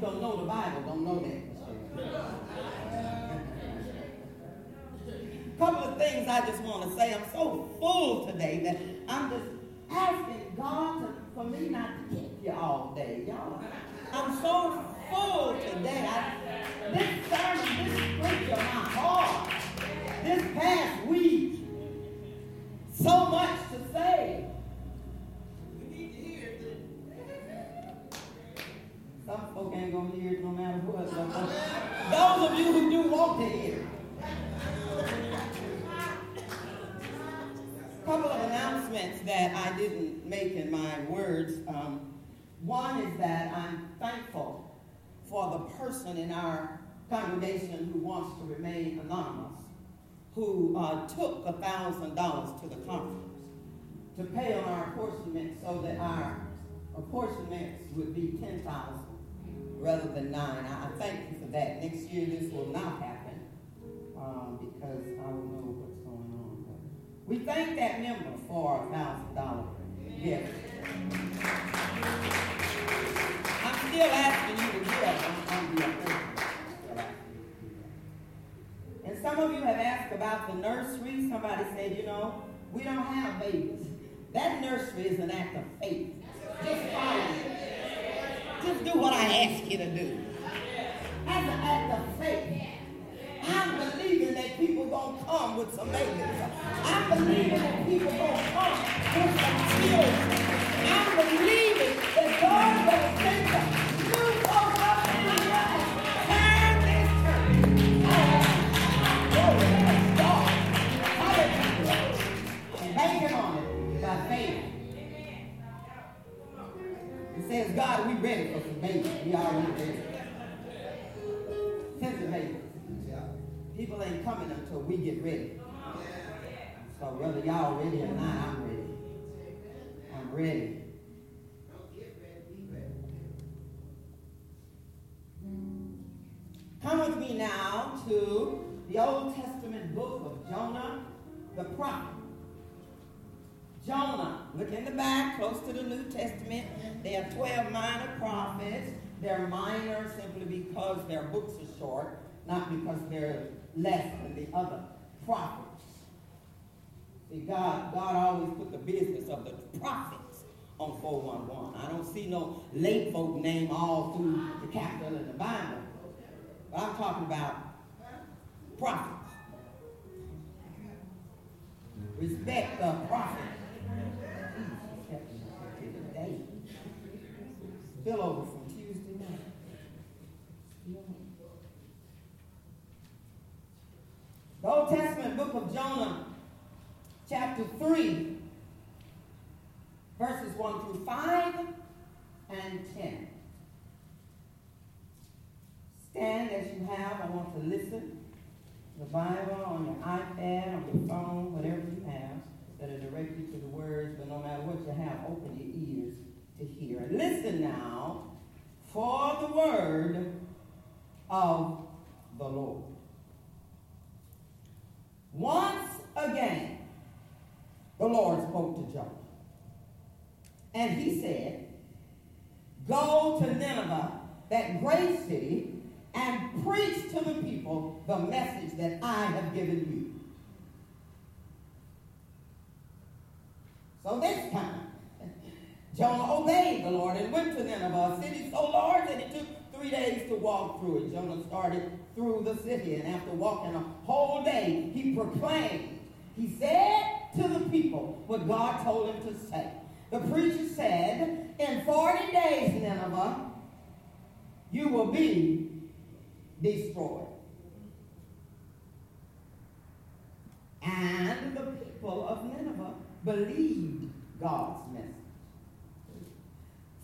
don't know the Bible don't know that. couple of things I just want to say. I'm so full today that I'm just asking God to, for me not to keep you all day, y'all. I'm so full today. I, this sermon, this preacher, my heart, this past week, so much to say. No matter what. Those of you who do want to hear it. couple of announcements that I didn't make in my words. Um, one is that I'm thankful for the person in our congregation who wants to remain anonymous, who uh, took $1,000 to the conference to pay on our apportionment so that our apportionments would be 10000 rather than 9 I, I thank you for that. Next year this will not happen um, because I don't know what's going on. But we thank that member for a thousand dollar gift. I'm still asking you to give. And some of you have asked about the nursery. Somebody said, you know, we don't have babies. That nursery is an act of faith. Just follow it. Just do what I ask you to do. As an act of faith. I'm believing that people gonna come with some babies. I'm believing that people gonna come with some children. Whether y'all ready or not, I'm ready. I'm ready. Come with me now to the Old Testament book of Jonah the prophet. Jonah, look in the back, close to the New Testament. There are 12 minor prophets. They're minor simply because their books are short, not because they're less than the other prophets. See, God, God always put the business of the prophets on 411. I don't see no late folk name all through the capital in the Bible. But I'm talking about prophets. Respect the prophet. Spill over from Tuesday night. The Old Testament book of Jonah, chapter 3, verses 1 through 5 and 10. Stand as you have. I want to listen. The Bible, on your iPad, on your phone, whatever you have that are directed to the words, but no matter what you have, open your ears to hear. Listen now for the word of the Lord. Once again, the Lord spoke to Jonah. And he said, Go to Nineveh, that great city, and preach to the people the message that I have given you. So this time, Jonah obeyed the Lord and went to Nineveh, a city so large that it took three days to walk through it. Jonah started through the city, and after walking a whole day, he proclaimed. He said to the people what God told him to say. The preacher said, In 40 days, Nineveh, you will be destroyed. And the people of Nineveh believed God's message.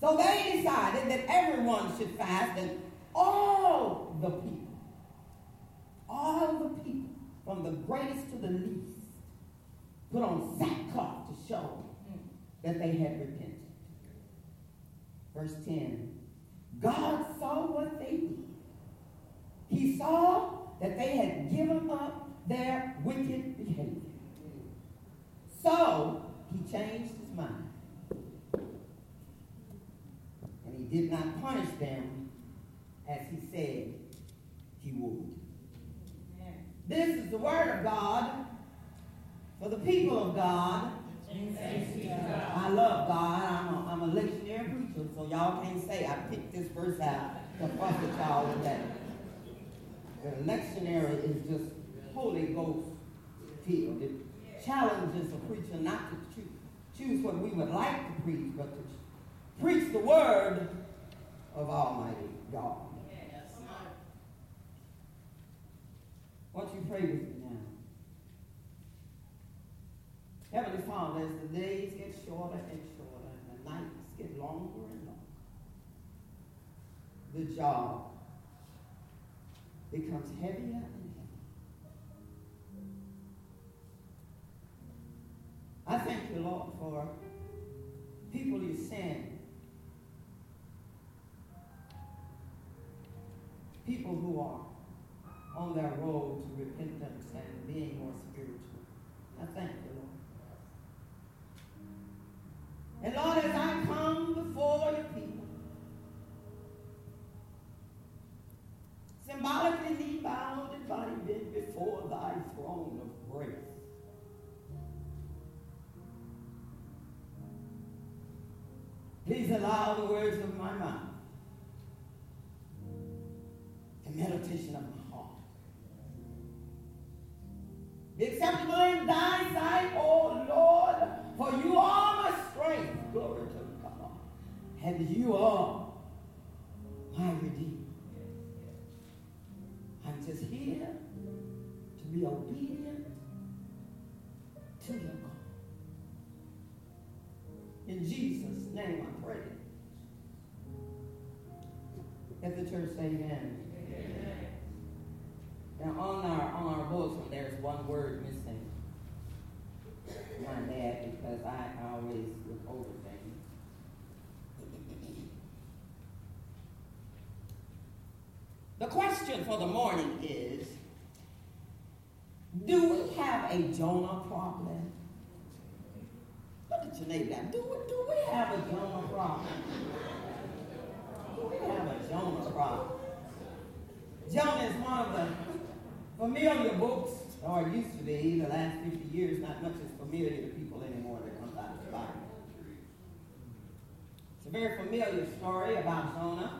So they decided that everyone should fast, and all the people, all the people, from the greatest to the least, put on sackcloth to show that they had repented. Verse 10 God saw what they did. He saw that they had given up their wicked behavior. So he changed his mind. And he did not punish them as he said he would. This is the word of God for the people of God. I love God. I'm a, I'm a lectionary preacher, so y'all can't say I picked this verse out to fuss at y'all today. The lectionary is just Holy Ghost filled. It challenges a preacher not to choose, choose what we would like to preach, but to preach the word of Almighty God. Won't you pray with me now? Heavenly Father, as the days get shorter and shorter and the nights get longer and longer, the job becomes heavier and heavier. I thank you, Lord, for people you send, people who are on their road to repentance and being more spiritual. I thank you, And Lord, as I come before your people, symbolically knee bowed and body bent before thy throne of grace. Please allow the words of my mouth, the meditation of my heart be acceptable in thy And you are for the morning is Do we have a Jonah problem? Look at your neighbor. Do we, do we have a Jonah problem? Do we have a Jonah problem? Jonah is one of the familiar books, or it used to be, the last 50 years, not much is familiar to people anymore that comes out of the Bible. It's a very familiar story about Jonah,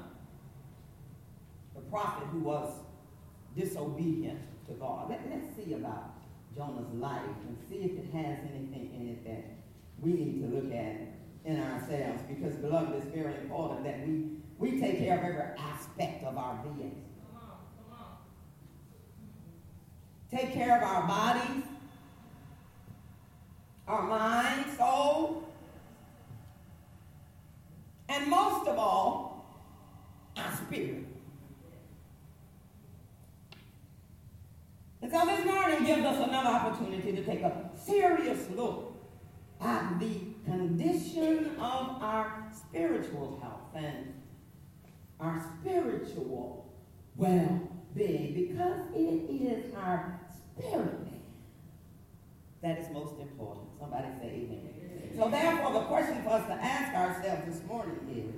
prophet who was disobedient to God. Let, us see about Jonah's life and see if it has anything in it that we need to look at in ourselves because, beloved, it's very important that we, we take care of every aspect of our being. take care of our bodies, our mind, soul, and most of all, our spirit. And so this morning gives us another opportunity to take a serious look at the condition of our spiritual health and our spiritual well-being because it is our spirit man that is most important. Somebody say amen. So therefore, the question for us to ask ourselves this morning is,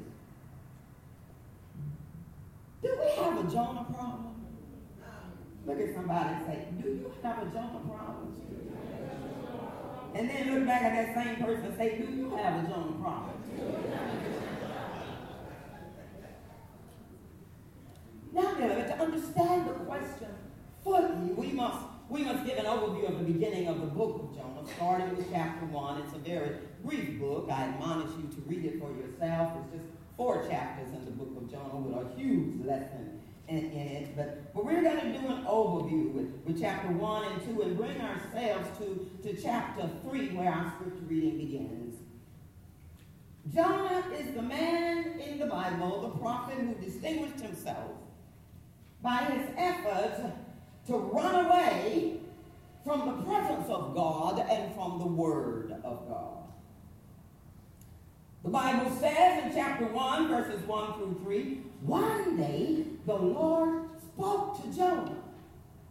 do we have a Jonah problem? Look at somebody and say, do you have a Jonah problem? And then look back at that same person and say, do you have a Jonah problem? Now, to understand the question fully, we must we must give an overview of the beginning of the book of Jonah, starting with chapter 1. It's a very brief book. I admonish you to read it for yourself. It's just four chapters in the book of Jonah with a huge lesson in, it. But, but we're going to do an overview with, with chapter 1 and 2 and bring ourselves to, to chapter 3 where our scripture reading begins. Jonah is the man in the Bible, the prophet who distinguished himself by his efforts to run away from the presence of God and from the Word of God. The Bible says in chapter 1, verses 1 through 3, one day the Lord spoke to Jonah.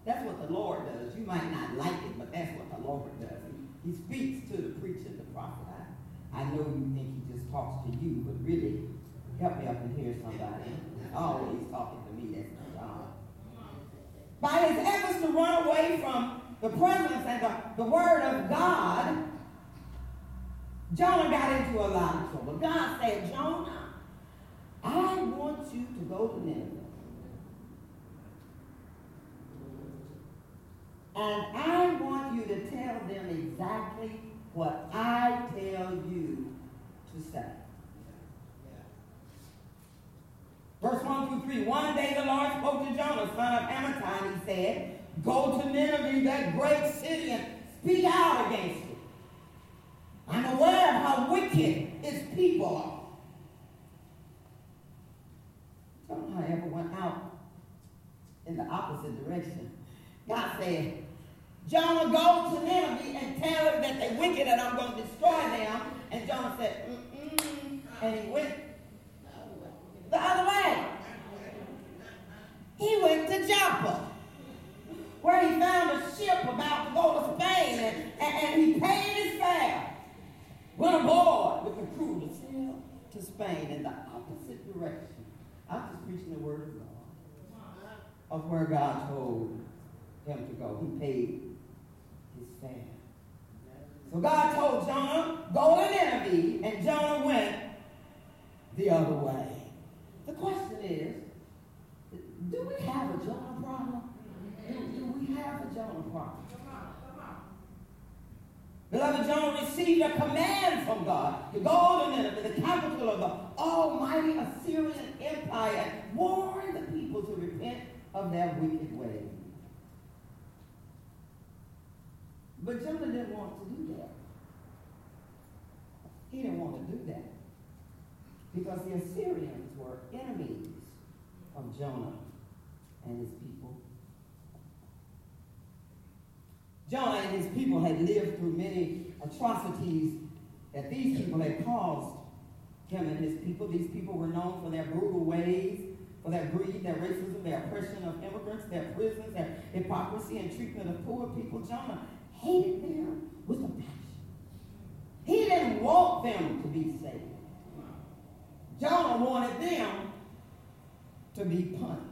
That's what the Lord does. You might not like it, but that's what the Lord does. He, speaks to the preacher, the prophet. I, know you think he just talks to you, but really, help me up and hear somebody. Always talking to me. That's God. By his efforts to run away from the presence and the, the word of God, Jonah got into a lot of trouble. God said, Jonah, I want you to go to Nineveh. And I want you to tell them exactly what I tell you to say. Verse 1 through 3. One day the Lord spoke to Jonah, son of Amittai, and he said, Go to Nineveh, that great city, and speak out against it. I'm aware of how wicked its people are. Jonah, however, went out in the opposite direction. God said, Jonah, go to Nineveh and tell them that they're wicked and I'm going to destroy them. And Jonah said, mm-mm. And he went the other way. He went to Joppa, where he found a ship about to go to Spain, and, and, and he paid his fare. Went aboard with the crew to sail to Spain in the opposite direction. I'm just preaching the word of God, of where God told him to go. He paid. So God told Jonah, go to Nineveh, and Jonah went the other way. The question is, do we have a Jonah problem? Do, do we have a Jonah problem? Beloved, Jonah received a command from God to go to Nineveh, the capital of the almighty Assyrian empire, and warn the people to repent of their wicked ways. But Jonah didn't want to do that. He didn't want to do that. Because the Assyrians were enemies of Jonah and his people. Jonah and his people had lived through many atrocities that these people had caused him and his people. These people were known for their brutal ways, for their greed, their racism, their oppression of immigrants, their prisons, their hypocrisy and treatment of poor people. Jonah hated them with a passion. He didn't want them to be saved. Jonah wanted them to be punished.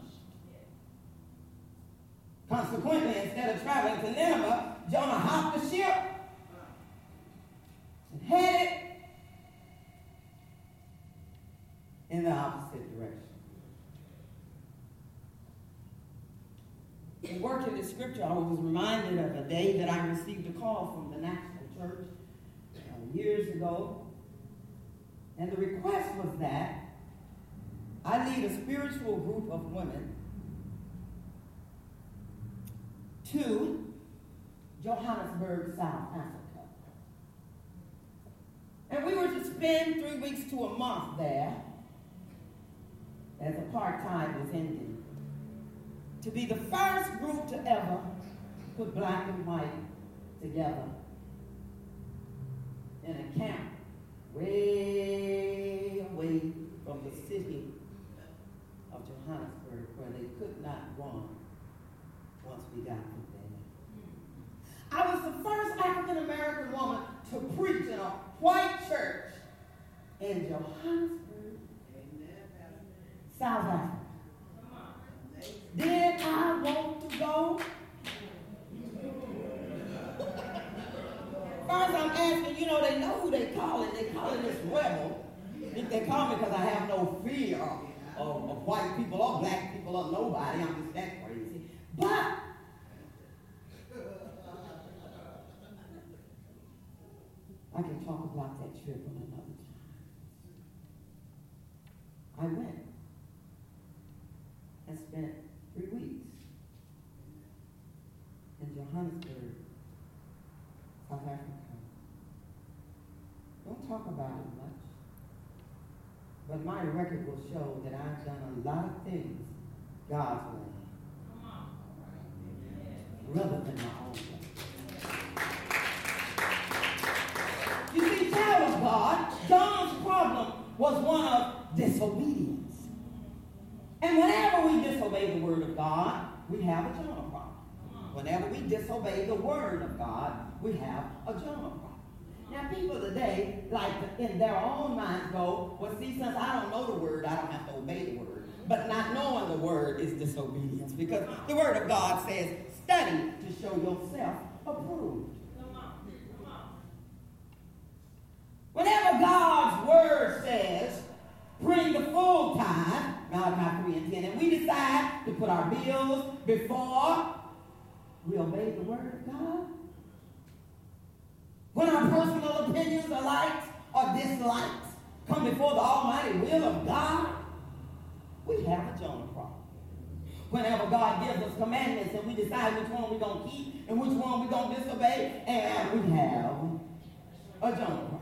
Consequently, instead of traveling to Nineveh, Jonah hopped the ship and headed in the opposite direction. In working the scripture, I was reminded of a day that I received a call from the National Church uh, years ago. And the request was that I lead a spiritual group of women to Johannesburg, South Africa. And we were to spend three weeks to a month there as apartheid was ending to be the first group to ever put black and white together in a camp way away from the city of Johannesburg where they could not run once we got them there. I was the first African American woman to preach in a white church in Johannesburg, South Africa. Did I want to go? First, I'm asking, you know, they know who they call it. They call it this rebel. They call me because I have no fear of, of, white people or black people or nobody. I'm just that crazy. But I can talk about that trip on another time. I went and spent three weeks in Johannesburg, South Africa. Don't talk about it much. But my record will show that I've done a lot of things God's way. Rather than my own way. You see, child of God, Jonah's problem was one of disobedience. And whenever we disobey the word of God, we have a problem. Whenever we disobey the word of God, we have a Jonah problem. Now, people today, like in their own minds, go, well, see, since I don't know the word, I don't have to obey the word. But not knowing the word is disobedience because the word of God says, study to show yourself approved. Come on. Come on. Whenever God's word says, bring the full tithe, Malachi 3 and 10, and we decide to put our bills before we obey the word of God, when our personal opinions or likes or dislikes come before the almighty will of God, we have a Jonah problem. Whenever God gives us commandments and we decide which one we're going to keep and which one we're going to disobey, and we have a Jonah problem.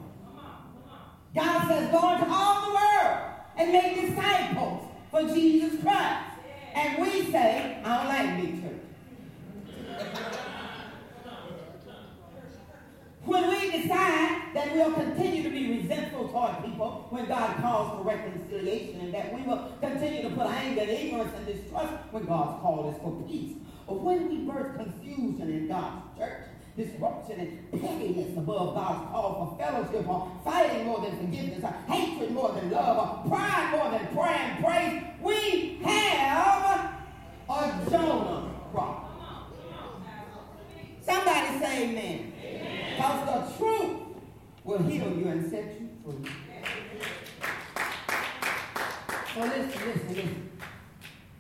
God says, go into all the world and make disciples for Jesus Christ. And we say, I don't like big. When we decide that we'll continue to be resentful toward people when God calls for reconciliation and that we will continue to put anger, and ignorance, and distrust when God's call is for peace. Or when we birth confusion in God's church, disruption and pettiness above God's call for fellowship, or fighting more than forgiveness, or hatred more than love, or pride more than prayer and praise, we have a Jonah problem. Somebody say amen. Because the truth will heal you and set you free. So listen, listen, listen.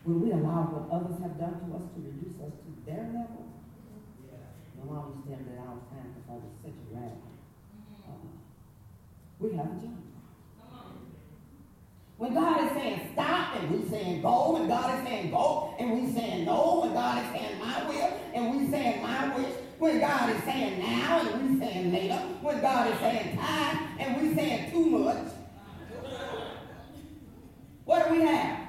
Will we allow what others have done to us to reduce us to their level? No, I understand that our time because it's such a radical. Uh, we have a job. When God is saying stop and we saying go, and God is saying go, and we saying no, and God is saying my will, and we saying my wish, when God is saying now and we saying later, when God is saying time and we saying too much. What do we have?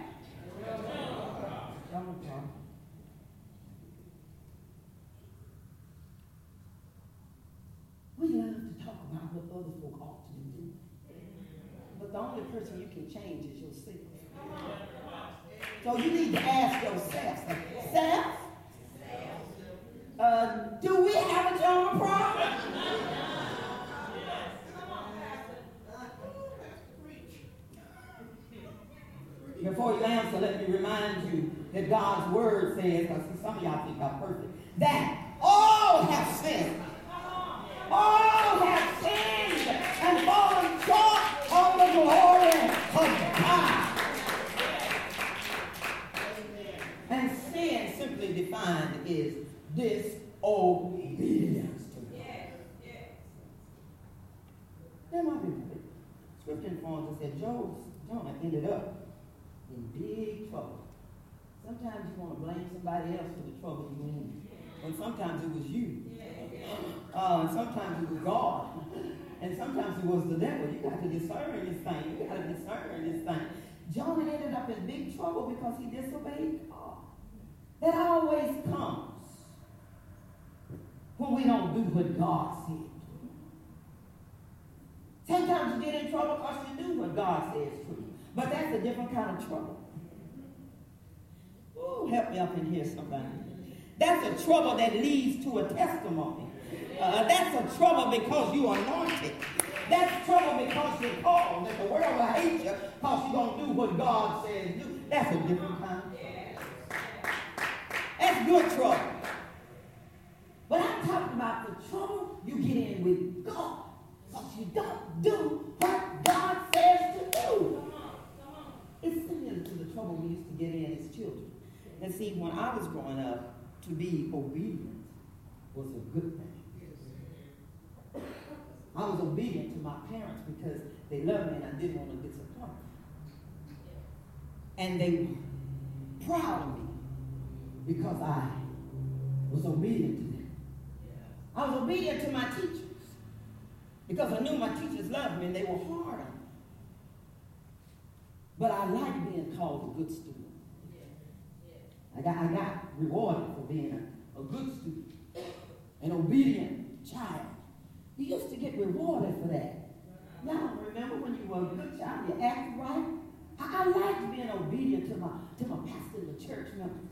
We love to talk about what other folk ought to do. But the only person you can change is yourself. So you need to ask yourself, self, uh, do we have a Jonah problem? Before you answer, let me remind you that God's word says, because some of y'all think I'm perfect, that all have sinned. All have sinned and fallen short of the glory of God. And sin, simply defined, is disobedience to God. There might be scripture informs us that Job's Jonah ended up in big trouble. Sometimes you want to blame somebody else for the trouble you're in. And sometimes it was you. Uh, and sometimes it was God. And sometimes it was the devil. You got to discern this thing. You got to discern this thing. Jonah ended up in big trouble because he disobeyed God. That always comes when we don't do what God said. Sometimes you get in trouble because you do what God says to you. But that's a different kind of trouble. Ooh, help me up in here, somebody. That's a trouble that leads to a testimony. Uh, that's a trouble because you are anointed. That's trouble because you're called. That the world will hate you because you don't do what God says do. That's a different kind of trouble. That's good trouble. But I'm talking about the trouble you get in with God. Because you don't do what God says to do. It's similar to the trouble we used to get in as children. And see, when I was growing up, to be obedient was a good thing. I was obedient to my parents because they loved me and I didn't want to disappoint them. And they were proud of me because I was obedient to them. I was obedient to my teachers because I knew my teachers loved me and they were hard on me. But I like being called a good student. I got, I got rewarded for being a, a good student, an obedient child. You used to get rewarded for that. Y'all remember when you were a good child, you acted right? I, I liked being obedient to my, to my pastor and the church members.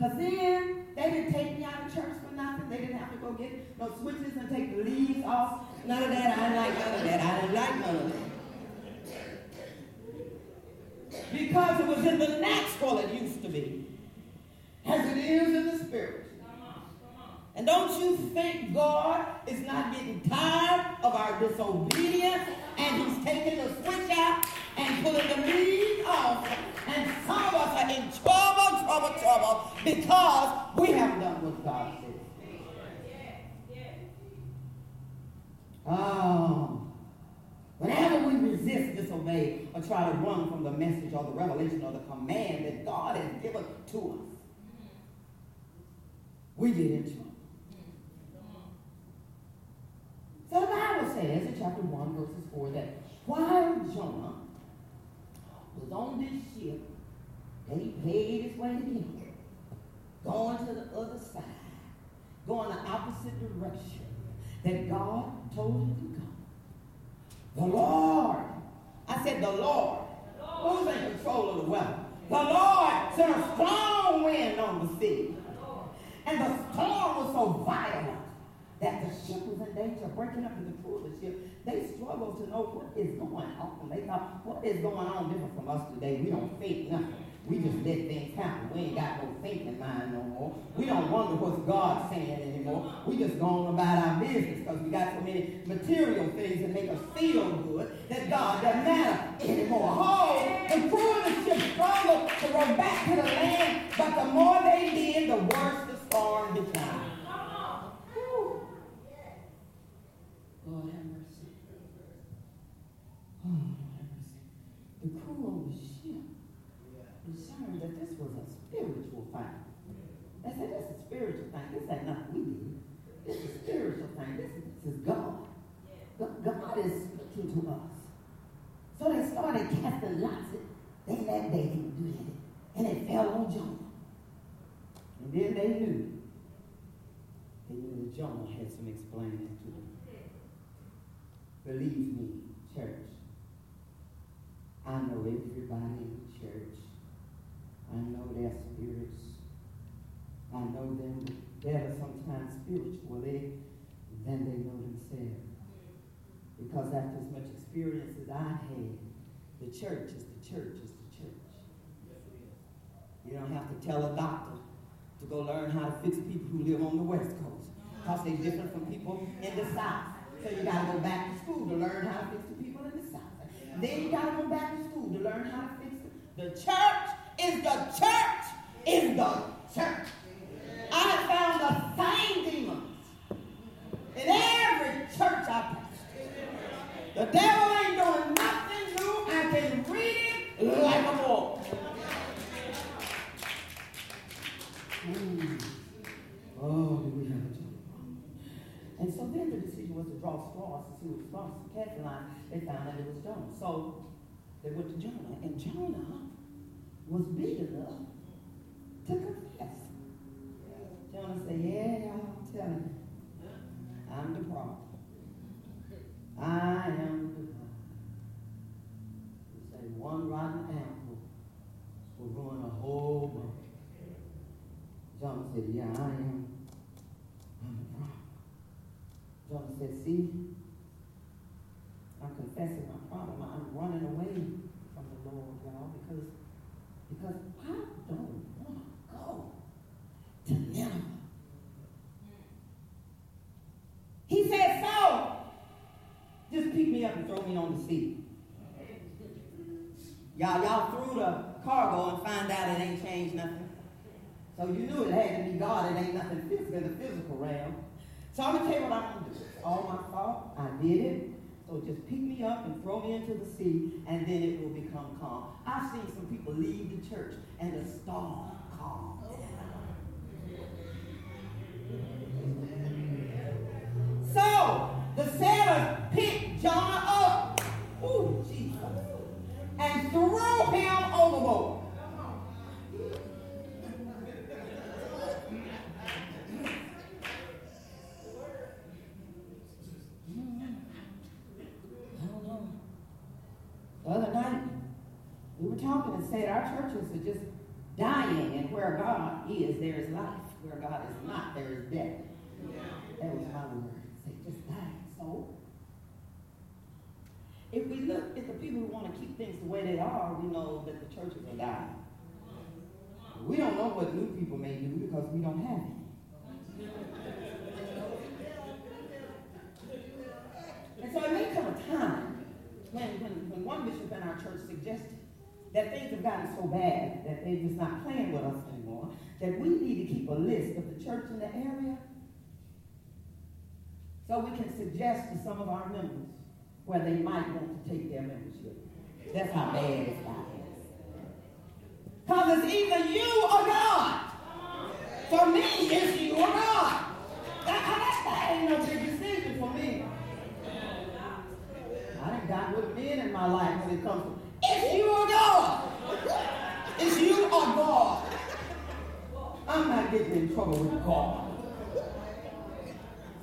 Because then they didn't take me out of church for nothing. They didn't have to go get no switches and take the leaves off. None of that. I didn't like none of that. I didn't like none of that. Because it was in the natural it used to be. As it is in the spirit. And don't you think God is not getting tired of our disobedience and he's taking the switch out and pulling the lead off and some of us are in trouble, trouble, trouble because we haven't done what God said. Oh. Whenever we resist, disobey, or try to run from the message or the revelation or the command that God has given to us, we get in trouble. So the Bible says in chapter 1, verses 4, that while Jonah was on this ship, and he paid his way here, going to the other side, going the opposite direction that God told him to go. The Lord, I said the Lord, who's in control of the weather? The Lord sent a strong wind on the sea. And the storm was so violent that the ship was in danger of breaking up in the crew of the ship. They struggle to know what is going on. They thought, what is going on different from us today? We don't think nothing. We just let things happen. We ain't got no thinking mind no more. We don't wonder what's God saying anymore. We just go on about our business because we got so many material things that make us feel good that God doesn't matter anymore. Oh, the of the ship to go back to the land, but the more they did, the worse the storm became. Lord have mercy. Oh, Lord have mercy. The crew on the ship discerned that this was a spiritual thing. They said, this is a spiritual thing. This ain't nothing we do. This is a spiritual thing. This is, this is God. God is speaking to us. So they started casting lots. They that they did it. And it fell on Jonah. And then they knew. They knew that Jonah had some explaining to them. Believe me, church. I know everybody in church. I know their spirits. I know them better sometimes spiritually than they know themselves. Because after as much experience as I had, the church is the church is the church. You don't have to tell a doctor to go learn how to fix people who live on the West Coast. Because they're different from people in the South. So you got to go back to school to learn how to fix the people in the South. Then you got to go back to school to learn how to fix it. The church is the church is the church. I have found the same demons in every church I pass. The devil ain't doing nothing new. I can read it like a book. Mm. Oh, do we have a job? And so then the decision was to draw straws to see what straws to cast the line. They found that it was Jonah. So they went to Jonah, and Jonah was big enough to confess. Jonah said, Yeah, I'm telling you, I'm the problem. I am the problem. Said, One rotten apple will ruin a whole bunch. Jonah said, Yeah, I am. I'm the problem. Said, See, I'm confessing my problem. I'm running away from the Lord, y'all, because, because I don't want to go to Nineveh. He said, So, just pick me up and throw me on the sea. Y'all, y'all threw the cargo and find out it ain't changed nothing. So you knew it had to be God. It ain't nothing physical in the physical realm. So I'm gonna tell you what I'm gonna do. It's all my fault. I did it. So just pick me up and throw me into the sea, and then it will become calm. I've seen some people leave the church and the storm calms. So the sailors picked Jonah up. Ooh, Jesus. And and threw him overboard. The other night, we were talking and said our churches are just dying, and where God is, there is life. Where God is not, there is death. That was my word. Just dying So, If we look at the people who want to keep things the way they are, we know that the churches are dying. We don't know what new people may do because we don't have it. And so it may come a time when, when, when one bishop in our church suggested that things have gotten so bad that they're just not playing with us anymore, that we need to keep a list of the church in the area so we can suggest to some of our members where they might want to take their membership. That's how bad it's gotten. Because it's either you or God. For me, it's you or God. That, that, that ain't no big decision for me. I done got with men in my life when it comes to it's you or God. It's you or God. I'm not getting in trouble with God.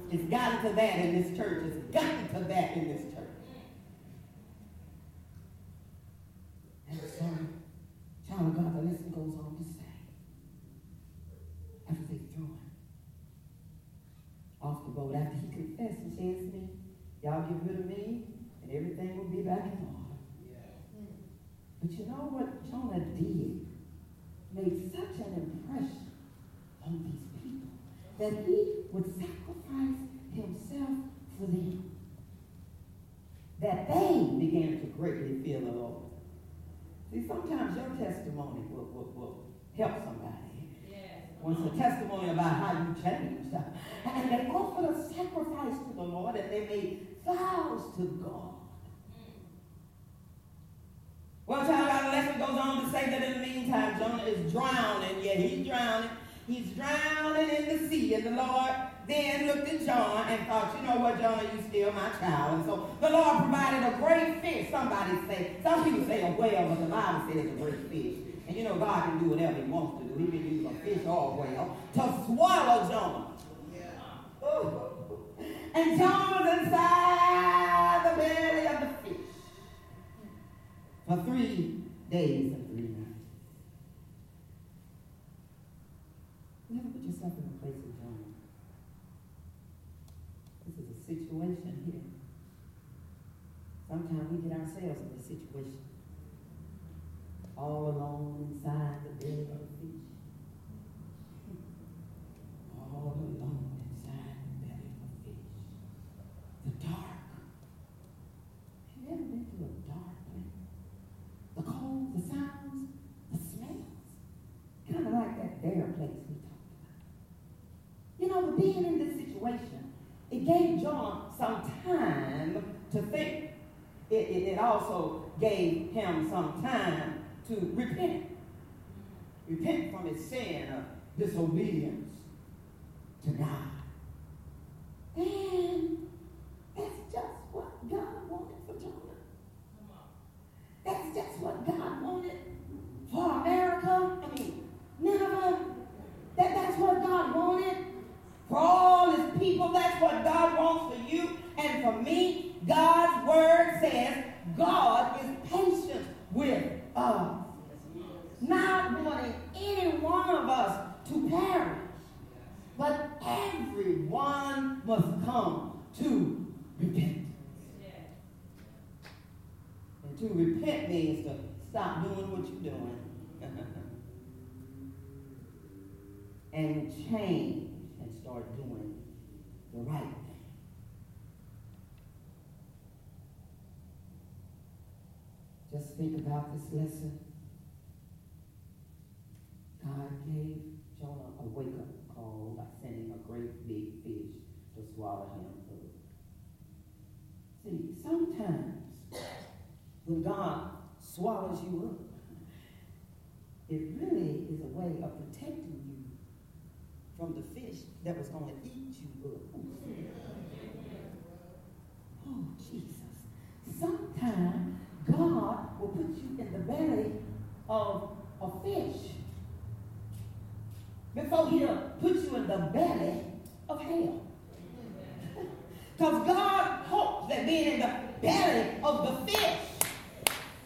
It's gotten to that in this church. It's gotten to that in this church. And so, child of God, the lesson goes on to say, after they threw him off the boat, after he confessed and says me, y'all get rid of me, and everything will be back in order. But you know what Jonah did? Made such an impression on these people that he would sacrifice himself for them. That they began to greatly fear the Lord. See, sometimes your testimony will, will, will help somebody. Yes. Once a testimony about how you changed. And they offered a sacrifice to the Lord and they made vows to God. Well, child, our lesson goes on to say that in the meantime, Jonah is drowning. Yeah, he's drowning. He's drowning in the sea. And the Lord then looked at Jonah and thought, you know what, Jonah, you still my child. And so the Lord provided a great fish. Somebody say, some people say a whale, but the Bible says it's a great fish. And you know God can do whatever he wants to do. He can use a fish or a whale to swallow Jonah. Yeah. And Jonah was inside the belly of the fish for three days and three nights. You ever put yourself in the place of Jonah? This is a situation here. Sometimes we get ourselves in this situation. All alone inside the bed of the fish. All alone inside the belly of the fish. The dark. Have you ever been to a dark place? The cold, the sounds, the smells. Kind of like that bare place we talked about. You know, but being in this situation, it gave Jonah some time to think. It, it, it also gave him some time to repent. Repent from his sin of disobedience to God. And that's just what God wanted for Jonah. That's just what God wanted for America. I mean, Nineveh. That, that's what God wanted for all his people. That's what God wants for you and for me. God's word says God is patient with us. Not wanting any one of us to perish. But everyone must come to repentance. And to repent means to stop doing what you're doing and change and start doing the right thing. Just think about this lesson. God gave Jonah a wake up call by sending a great big fish to swallow him up. See, sometimes when God swallows you up, it really is a way of protecting you from the fish that was going to eat you up. Oh, Jesus. Sometimes The of a fish before he'll put you in the belly of hell. Because God hopes that being in the belly of the fish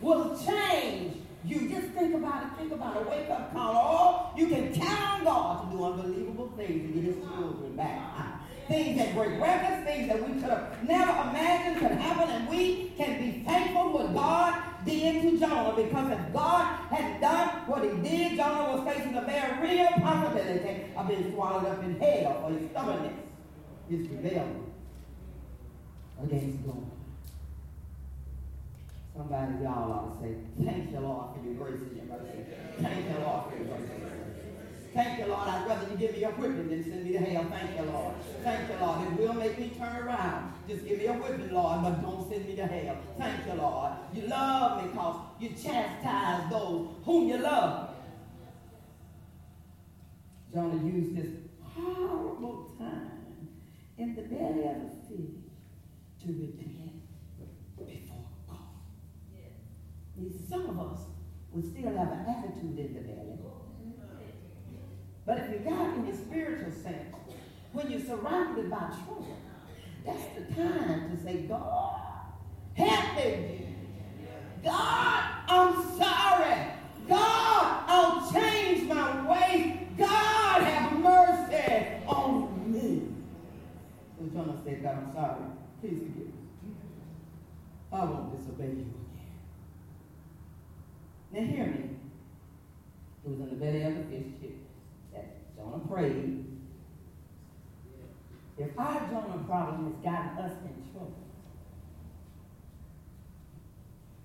will change you. Just think about it. Think about it. wake up call. Oh, you can count on God to do unbelievable things to get his children back. Things that break records, things that we could have never imagined could happen, and we can be thankful did to Jonah because if God had done what he did, Jonah was facing the very real possibility of being swallowed up in hell for his stubbornness, his rebellion against God. Somebody, y'all ought to say, thank you, Lord, for your grace and your mercy. Thank you, Lord, for your grace. Thank you, Lord. I'd rather you give me a whipping than send me to hell. Thank you, Lord. Thank you, Lord. It will make me turn around. Just give me a whipping, Lord, but don't send me to hell. Thank you, Lord. You love me because you chastise those whom you love. Jonah used this horrible time in the belly of the fish to repent before God. Yes. Some of us would still have an attitude in the belly but if you got in the spiritual sense, when you're surrounded by trouble, that's the time to say, God, help me. God, I'm sorry. God, I'll change my ways. God, have mercy on me. So Jonah said, God, I'm sorry. Please forgive me. I won't disobey you again. Now hear me. It was in the belly of the fish too. Jonah prayed. If our Jonah problem has gotten us in trouble,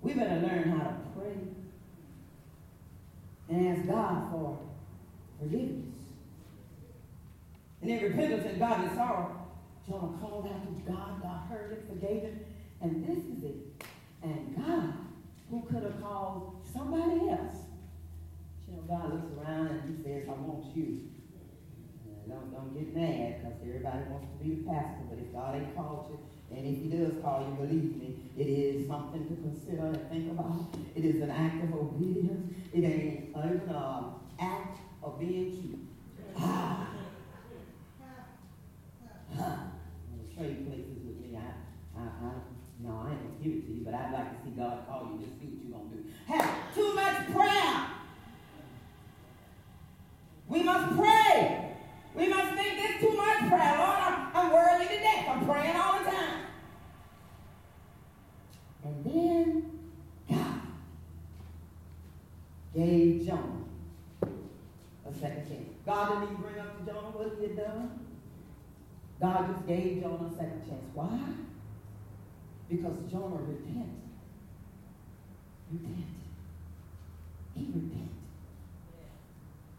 we better learn how to pray and ask God for forgiveness. And in repentance and godly sorrow, Jonah called out to God. God heard it, forgave him. And this is it. And God, who could have called somebody else, you know, God looks around and he says, I want you don't, don't get mad because everybody wants to be the pastor, but if God ain't called you, and if he does call you, believe me, it is something to consider and think about. It is an act of obedience. It ain't an act of being cute. Ah. Huh. Trade places with me. I, I, I, no, I ain't gonna give it to you, but I'd like to see God call you. Just see what you're gonna do. Have too much prayer. We must pray. We must think this too much prayer. Lord, I'm, I'm worthy to death. I'm praying all the time. And then God gave Jonah a second chance. God didn't even bring up to Jonah what he had done. God just gave Jonah a second chance. Why? Because Jonah repented. Repented. He repented.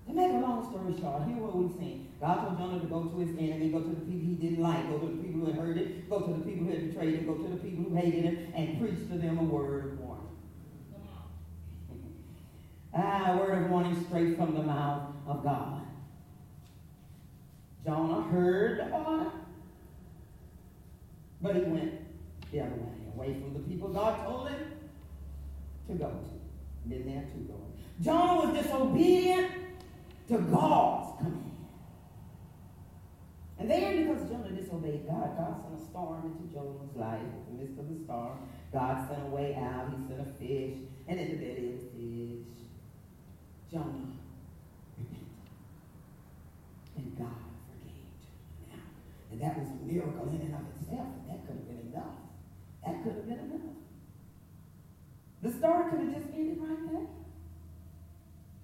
To make a long story short, here what we've seen. God told Jonah to go to his enemy, go to the people he didn't like, go to the people who had heard it, go to the people who had betrayed him, go to the people who hated him, and preach to them a word of warning. ah, a word of warning straight from the mouth of God. Jonah heard the order, but he went the other way, away from the people God told him to go to. Been there too long. Jonah was disobedient to God's command. And then because Jonah disobeyed God, God sent a storm into Jonah's life. In the midst of the storm, God sent a way out. He sent a fish. And in the belly of the fish, Jonah repented. And God forgave Jonah. And that was a miracle in and of itself. That could have been enough. That could have been enough. The story could have just ended right there.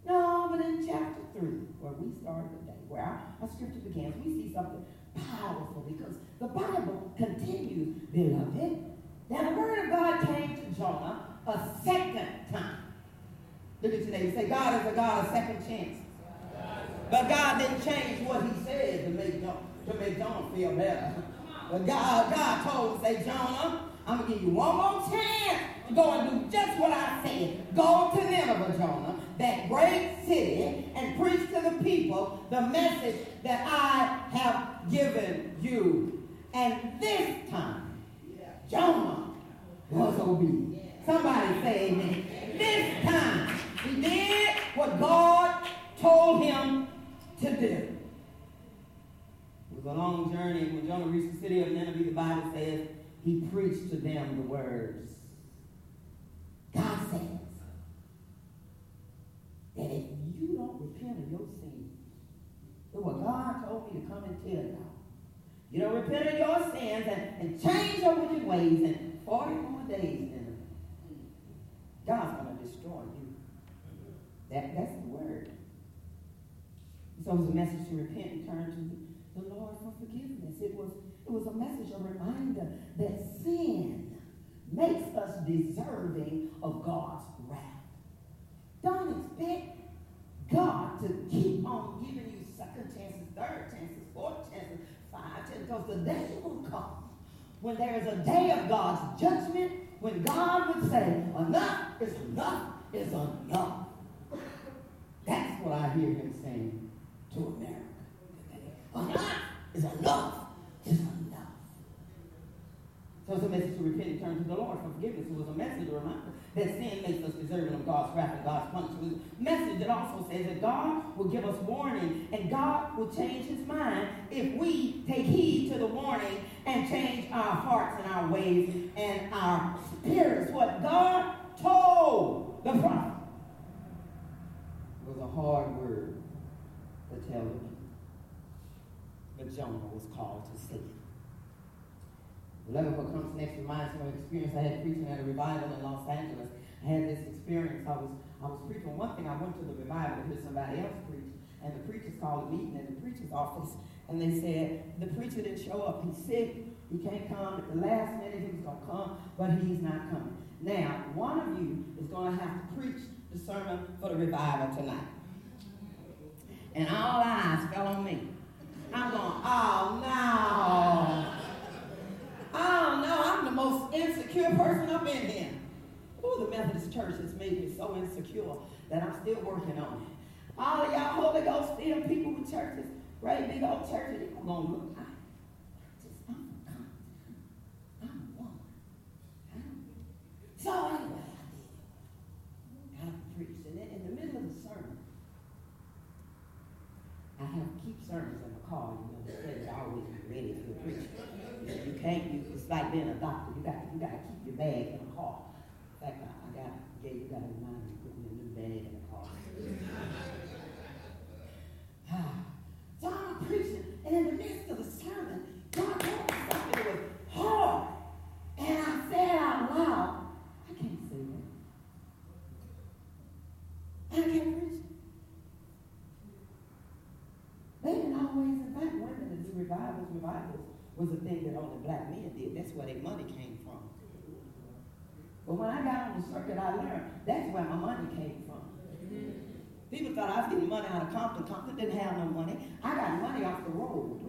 No, but in chapter 3, where we started today, where our, our scripture begins, we see something powerful because the Bible continues, beloved. Now the word of God came to Jonah a second time. Look at your neighbor. Say, God is a God of second chance. But God didn't change what he said to make Jonah, to make Jonah feel better. But God, God told him, say, Jonah, I'm going to give you one more chance go and do just what I said. Go to Nineveh, Jonah, that great city, and preach to the people the message that I have given you. And this time, Jonah was obedient. Somebody say amen. This time, He did what God told him to do. It was a long journey. When Jonah reached the city of Nineveh, the Bible says he preached to them the words. God says that if you don't repent of your sins, it's what God told me to come and tell y'all. You don't repent of your sins and, and change your wicked ways in 40 more days, then God's going to destroy you. That, that's the word. So it was a message to repent and turn to the Lord for forgiveness. It was, it was a message, a reminder that sin makes us deserving of God's wrath. Don't expect God to keep on giving you second chances, third chances, fourth chances, five chances, because the day will come when there is a day of God's judgment, when God would say, enough is enough is enough. That's what I hear him saying to America today. Enough is enough is enough. So it's a message to repent and turn to the Lord for forgiveness. It was a message, a reminder that sin makes us deserving of God's wrath and God's punishment. A message that also says that God will give us warning and God will change his mind if we take heed to the warning and change our hearts and our ways and our spirits. What God told the prophet was a hard word to tell the But Jonah was called to say it. Level comes next reminds me of an experience I had preaching at a revival in Los Angeles. I had this experience. I was I was preaching one thing. I went to the revival to hear somebody else preach, and the preachers called a meeting in the preacher's office, and they said the preacher didn't show up. He's sick. He can't come. At the last minute, he was going to come, but he's not coming. Now, one of you is going to have to preach the sermon for the revival tonight. And all eyes fell on me. I'm going, oh no. Oh no, I'm the most insecure person up in here. Oh, the Methodist Church has made me so insecure that I'm still working on it. All of y'all Holy Ghost filled people with churches, great big old churches, they gonna look. I just, I'm, I'm, I'm a woman. So anyway, I did. And preached. And then in the middle of the sermon, I have to keep sermons in the car, you know, instead of always be ready for the preacher. You can't, you, it's like being a doctor. You got you got to keep your bag in the car. In fact, I, I got, yeah, you got to remind me to put a new bag in the car. so I'm preaching, and in the midst of the sermon, God told me something that was hard. And I said out loud, I can't say that. I can't preach. They didn't always, in fact, women to do revivals, revivals was a thing that only black men did. That's where their money came from. But when I got on the circuit, I learned that's where my money came from. People thought I was getting money out of Compton. Compton didn't have no money. I got money off the road.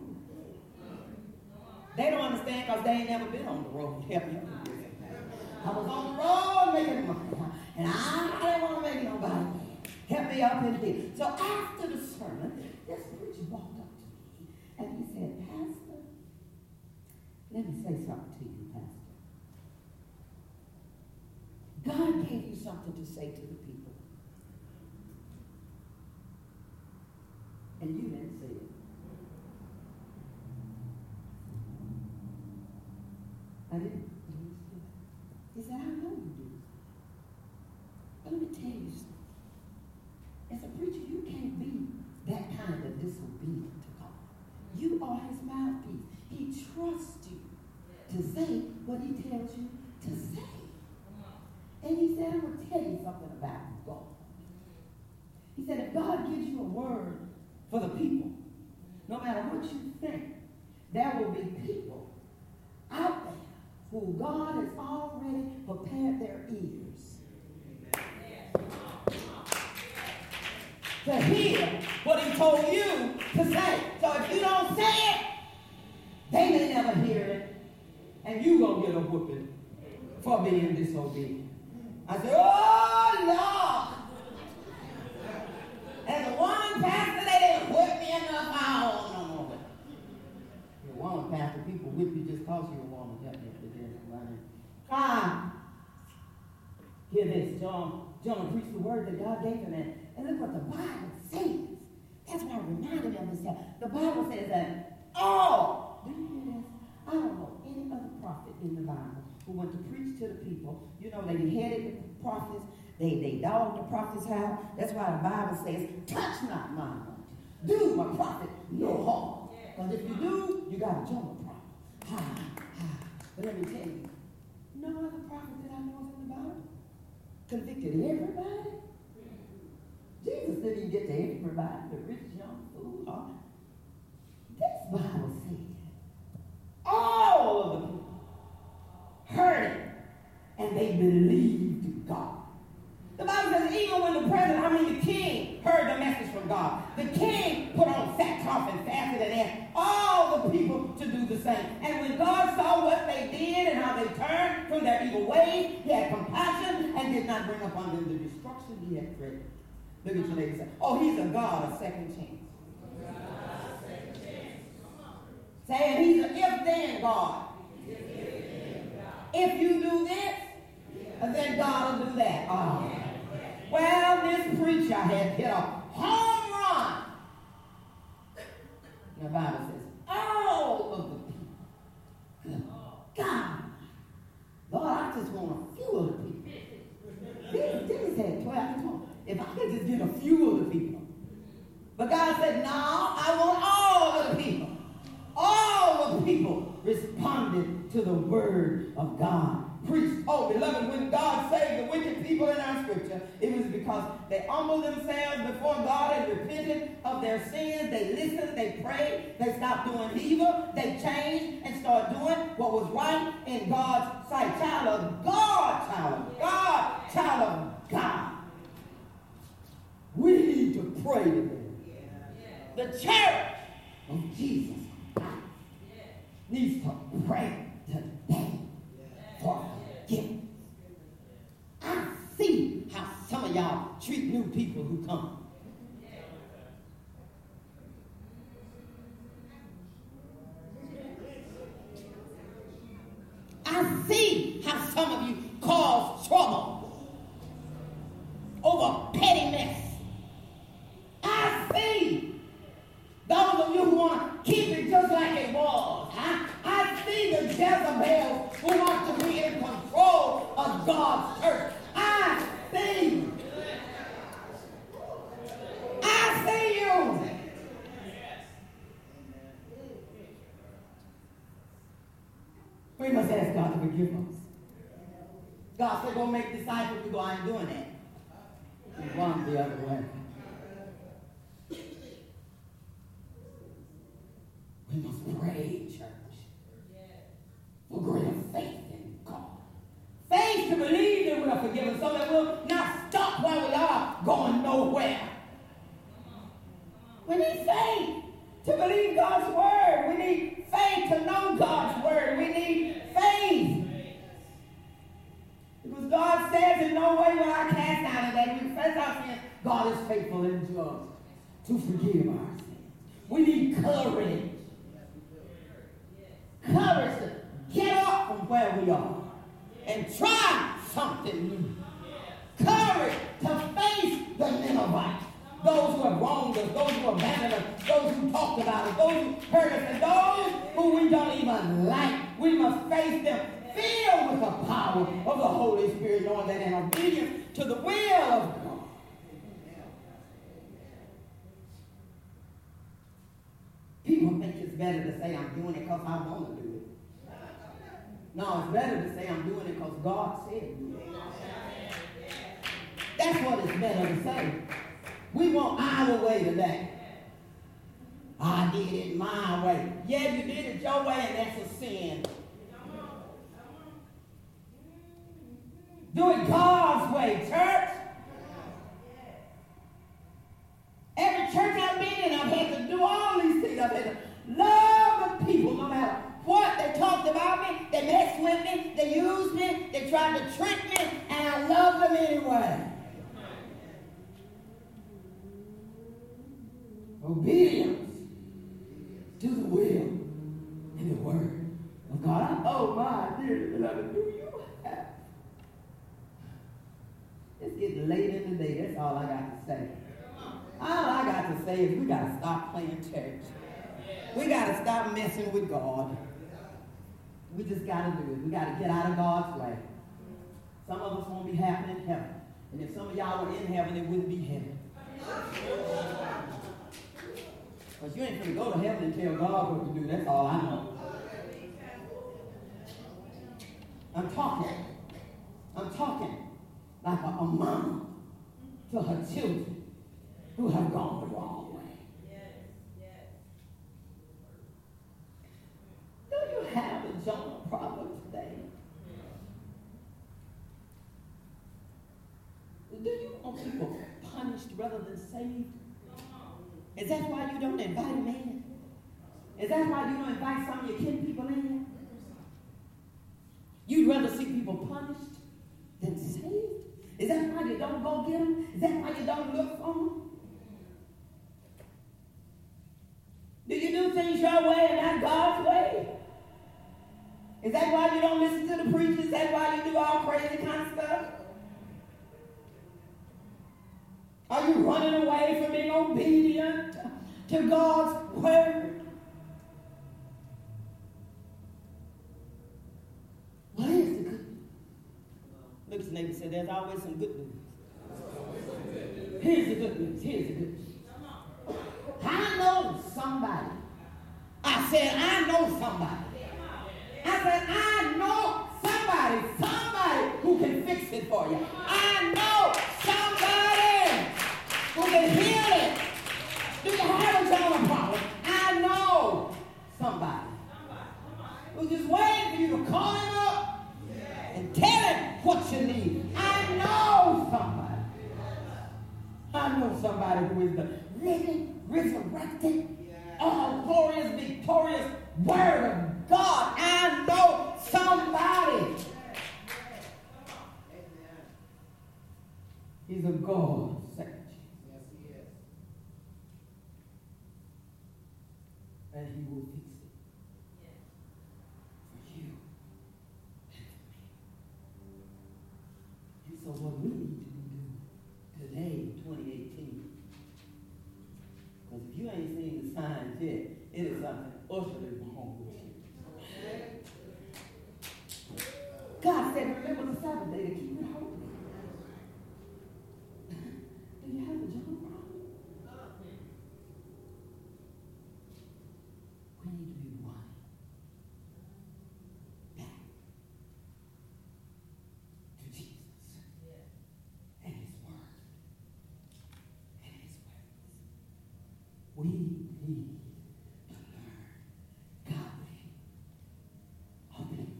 They don't understand because they ain't never been on the road. Help me. I was on the road making money. And I didn't want to make nobody help me up in here. So after the sermon, this preacher walked up to me and he said, Pastor, let me say something to you, Pastor. God gave you something to say to the people. And you didn't say it. I didn't. He said, I know you do. But let me tell you something. As a preacher, you can't be that kind of disobedient to God. You are his mouthpiece. He trusts you to say what he tells you to say. And he said, I'm going to tell you something about God. He said, if God gives you a word for the people, no matter what you think, there will be people out there who God has already prepared their ears to hear what he told you to say. So if you don't say it, they may never hear it, and you gonna get a whooping for being disobedient. I said, oh Lord. As one pastor, they didn't whip me enough. I don't know more. You're one pastor, people whip you just cause you're a woman. Help me if there's somebody. Ah. Hear this, Jonah, Jonah preached the word that God gave him. And, and look what the Bible says. That's why I reminded me of this. The Bible says that all, this? I don't know in the Bible who went to preach to the people. You know, they beheaded the prophets. They, they dogged the prophets out. That's why the Bible says, touch not my anointing. Do my prophet no harm. Because if you do, you got a Jonah prophet. Ha, ha. But let me tell you, no other prophet that I know of in the Bible convicted everybody. Jesus didn't even get to everybody, the rich, young, fool. This Bible says all of the people heard it and they believed God. The Bible says even when the president, I mean the king, heard the message from God, the king put on sackcloth and fasted and asked all the people to do the same. And when God saw what they did and how they turned from their evil ways, he had compassion and did not bring upon them the destruction he had threatened. Look at your neighbor say, oh, he's a God of second chance. Saying he's an if-then God. If you do this, then God will do that. Oh. Well, this preacher had hit a home run. The Bible says, all of the people. God. Lord, I just want a few of the people. Jesus had 12. If I could just get a few of the people. But God said, no, I want all of the people. All the people responded to the word of God preached. Oh, beloved, when God saved the wicked people in our scripture, it was because they humbled themselves before God and repented of their sins. They listened, they prayed, they stopped doing evil, they changed and started doing what was right in God's sight. Child of God, child of God, child of God. We need to pray today. The church of Jesus needs to pray today for forgiveness. I see how some of y'all treat new people who come. I see how some of you cause trouble over pettiness. I see those of you who want to keep it just like it was. Huh? I see the Jezebels who want to be in control of God's church. I see. I see you. We must ask God to forgive us. God said, go make disciples. We go, I ain't doing that. Run the other way. Get out of God's way. Some of us won't be happy in heaven. And if some of y'all were in heaven, it wouldn't be heaven. Because you ain't going to go to heaven and tell God what to do. That's all I know. I'm talking. I'm talking like a, a mom to her children who have gone the wrong way. Yes, yes. Do you have a Jonah problem today? Want people punished rather than saved? Is that why you don't invite them in? Is that why you don't invite some of your kin people in? You'd rather see people punished than saved? Is that why you don't go get them? Is that why you don't look for them? Do you do things your way and not God's way? Is that why you don't listen to the preachers? Is that why you do all crazy kind of stuff? Are you running away from being obedient to God's word? What is the good news? Look at the neighbor said, There's always some good news. Here's the good news. Here's the good news. I know somebody. I said, I know somebody. I said, I know somebody, somebody who can fix it for you. I know somebody who can heal it. Do you have a Jonah problem? I know somebody who's just waiting for you to call him up and tell him what you need. I know somebody. I know somebody who is the living, resurrected, all glorious, victorious Word of God. I know somebody. He's a God sent. Yes, he is. And he will fix it. For you and for me. And so what we need to do today, 2018, because if you ain't seen the signs yet, it is something utterly wrong with you. God said, remember the Sabbath day to keep it holy. Do you have a job problem? We need to be one. Back to Jesus and His Word and His ways. We need to learn.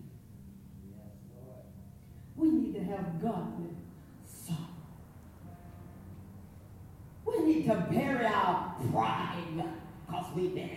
We need to have godly. We need to bury our pride because we've been